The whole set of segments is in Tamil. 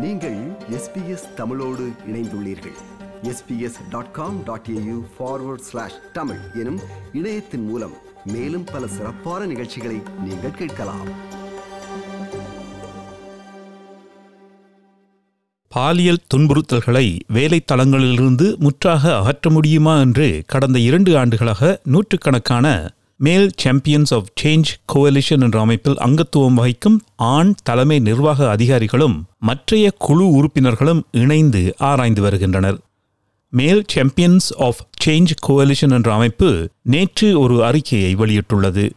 நீங்கள் எஸ்பிஎஸ் தமிழோடு இணைந்துள்ளீர்கள். SBS dot com dot AU forward slash Tamil எனும் இணையத்தின் மூலம் மேலும் பல சிறப்பான நிகழ்ச்சிகளை நீங்கள் கேட்கலாம். பாலியல் துன்புறுத்தல்களை வேலைத்தளங்களிலிருந்து முற்றாக அகற்ற முடியுமா என்று கடந்த இரண்டு ஆண்டுகளாக நூற்றுக்கணக்கான மேல் சாம்பியன்ஸ் ஆஃப் சேஞ்ச் கோவலிஷன் என்ற அமைப்பில் அங்கத்துவம் வகிக்கும் ஆண் தலைமை நிர்வாக அதிகாரிகளும் மற்றைய குழு உறுப்பினர்களும் இணைந்து ஆராய்ந்து வருகின்றனர். மேல் சாம்பியன்ஸ் ஆஃப் சேஞ்ச் கோவலிஷன் என்ற அமைப்பு நேற்று ஒரு அறிக்கையை வெளியிட்டுள்ளது.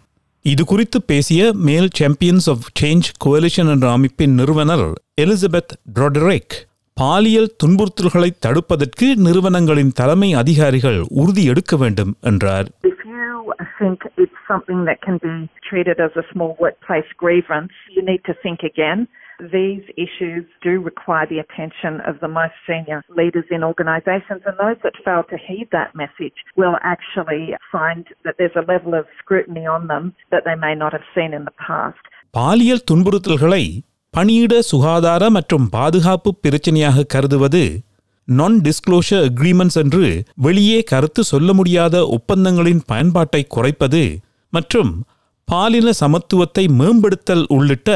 இது குறித்து பேசிய மேல் சாம்பியன்ஸ் ஆஃப் சேஞ்ச் கோலிஷன் என்ற அமைப்பின் நிறுவனர் எலிசபெத் ட்ரோடரேக் பாலியல் துன்புறுத்தல்களை தடுப்பதற்கு நிறுவனங்களின் தலைமை அதிகாரிகள் உறுதி எடுக்க வேண்டும் என்றார். think it's something that can be treated as a small workplace grievance, you need to think again. These issues do require the attention of the most senior leaders in organisations, and those that fail to heed that message will actually find that there's a level of scrutiny on them that they may not have seen in the past. பாலியல் துன்புறுத்தல்களை பணியிட சுகாதார மற்றும் பாதுகாப்பு பிரச்சனையாக கருதுவது நான் டிஸ்க்ளோஷர் அக்ரிமெண்ட்ஸ் என்று வெளியே கருத்து சொல்ல முடியாத ஒப்பந்தங்களின் பயன்பாட்டை குறைப்பது மற்றும் பாலின சமத்துவத்தை மேம்படுத்தல் உள்ளிட்ட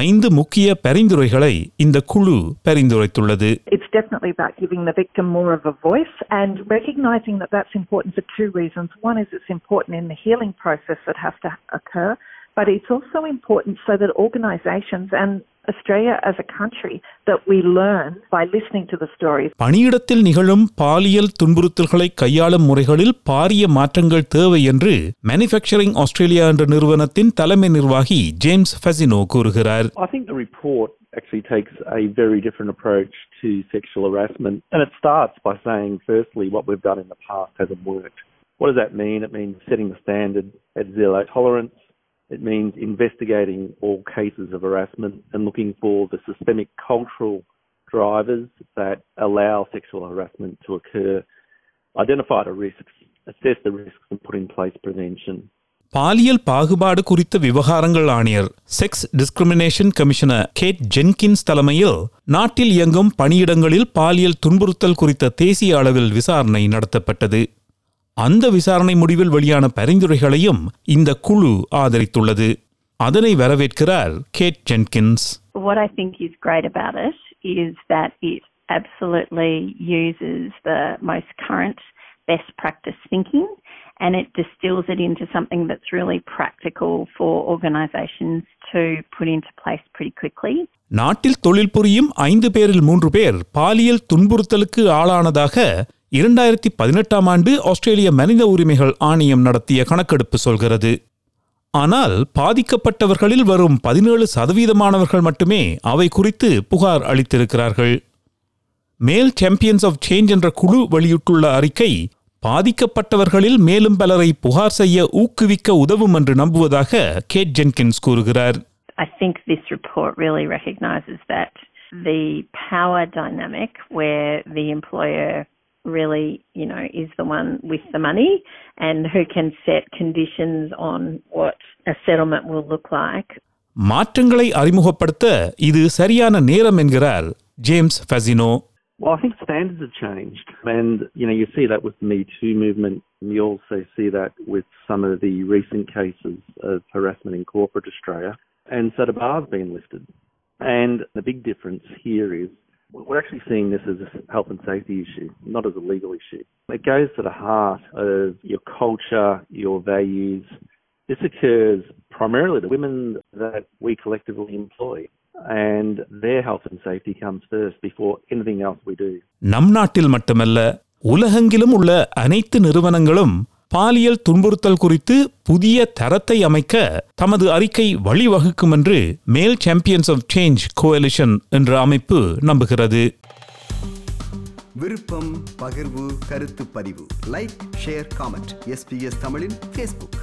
ஐந்து முக்கிய பரிந்துரைகளை இந்த குழு பரிந்துரைத்துள்ளது It's definitely about giving the victim more of a voice and recognising that that's important for two reasons. One is it's important in the healing process that has to occur, but it's also important so that organisations and Australia as a country that we learn by listening to the stories. பணியிடத்தில் நிகழும் பாலியல் துன்புறுத்தல்களை கையாளும் முறைகளில் பாரிய மாற்றங்கள் தேவை என்று மேனுஃபேக்சரிங் ஆஸ்திரேலியா என்ற நிறுவனத்தின் தலைமை நிர்வாகி ஜேம்ஸ் ஃபெசினோ கூறுகிறார் I think the report actually takes a very different approach to sexual harassment. And it starts by saying, firstly, what we've done in the past hasn't worked. What does that mean? It means setting the standard at zero tolerance. It means investigating all cases of harassment and looking for the systemic cultural drivers that allow sexual harassment to occur, identify the risks, assess the risks, and put in place prevention. பாலியல் பாகுபாடு குறித்த விவகாரங்கள் ஆணையர் sex discrimination commissioner Kate Jenkins தலைமையில் நாட்டில் இயங்கும் பணியிடங்களில் பாலியல் துன்புறுத்தல் குறித்த தேசிய அளவில் விசாரணை நடத்தப்பட்டது அந்த விசாரணை முடிவில் வெளியான பரிந்துரைகளையும் இந்த குழு ஆதரித்துள்ளது அதனை வரவேற்கிறார் Kate Jenkins What I think is great about it is that it absolutely uses the most current best practice thinking and it distills it into something that's really practical for organisations to put into place pretty quickly. நாட்டில் தொழில் புரியும் ஐந்து பேரில் மூன்று பேர் பாலியல் துன்புறுத்தலுக்கு ஆளானதாக இரண்டாயிரத்தி பதினெட்டாம் ஆண்டு ஆஸ்திரேலிய மனித உரிமைகள் ஆணையம் நடத்திய கணக்கெடுப்பு சொல்கிறது. ஆனால் பாதிக்கப்பட்டவர்களில் வரும் பதினேழு சதவீதமானவர்கள் மட்டுமே அவை குறித்து புகார் அளித்திருக்கிறார்கள். மேல் சாம்பியன்ஸ் ஆஃப் சேஞ்ச் என்ற குழு வெளியிட்டுள்ள அறிக்கை பாதிக்கப்பட்டவர்களில் மேலும் பலரை புகார் செய்ய ஊக்குவிக்க உதவும் என்று நம்புவதாக கேட் ஜென்கின்ஸ் கூறுகிறார். I think this report really recognizes that the power dynamic where the employer really, you know, is the one with the money and who can set conditions on what a settlement will look like. மாற்றங்களை அறிமுகப்படுத்த இது சரியான நேரம் என்கிறார் James Fesino Well, I think standards have changed. And, you know, you see that with the Me Too movement. You also see that with some of the recent cases of harassment in corporate Australia. And so the bar's been lifted. And the big difference here is we're actually seeing this as a health and safety issue, not as a legal issue. It goes to the heart of your culture, your values. This occurs primarily to women that we collectively employ. And their health and safety comes first before anything else we do. நம் நாட்டில் மட்டுமல்ல உலகெங்கிலும் உள்ள அனைத்து நிறுவனங்களும் பாலியல் துன்புறுத்தல் குறித்து புதிய தரத்தை அமைக்க தமது அறிக்கை வழிவகுக்கும் என்று மேல் சாம்பியன்ஸ் ஆஃப் சேஞ்ச் கோஎலிஷன் என்ற அமைப்பு நம்புகிறது. விருப்பம் பகிர்வு கருத்து பதிவு. லைக் ஷேர் காமெண்ட் எஸ்பிஎஸ் தமிழின் ஃபேஸ்புக்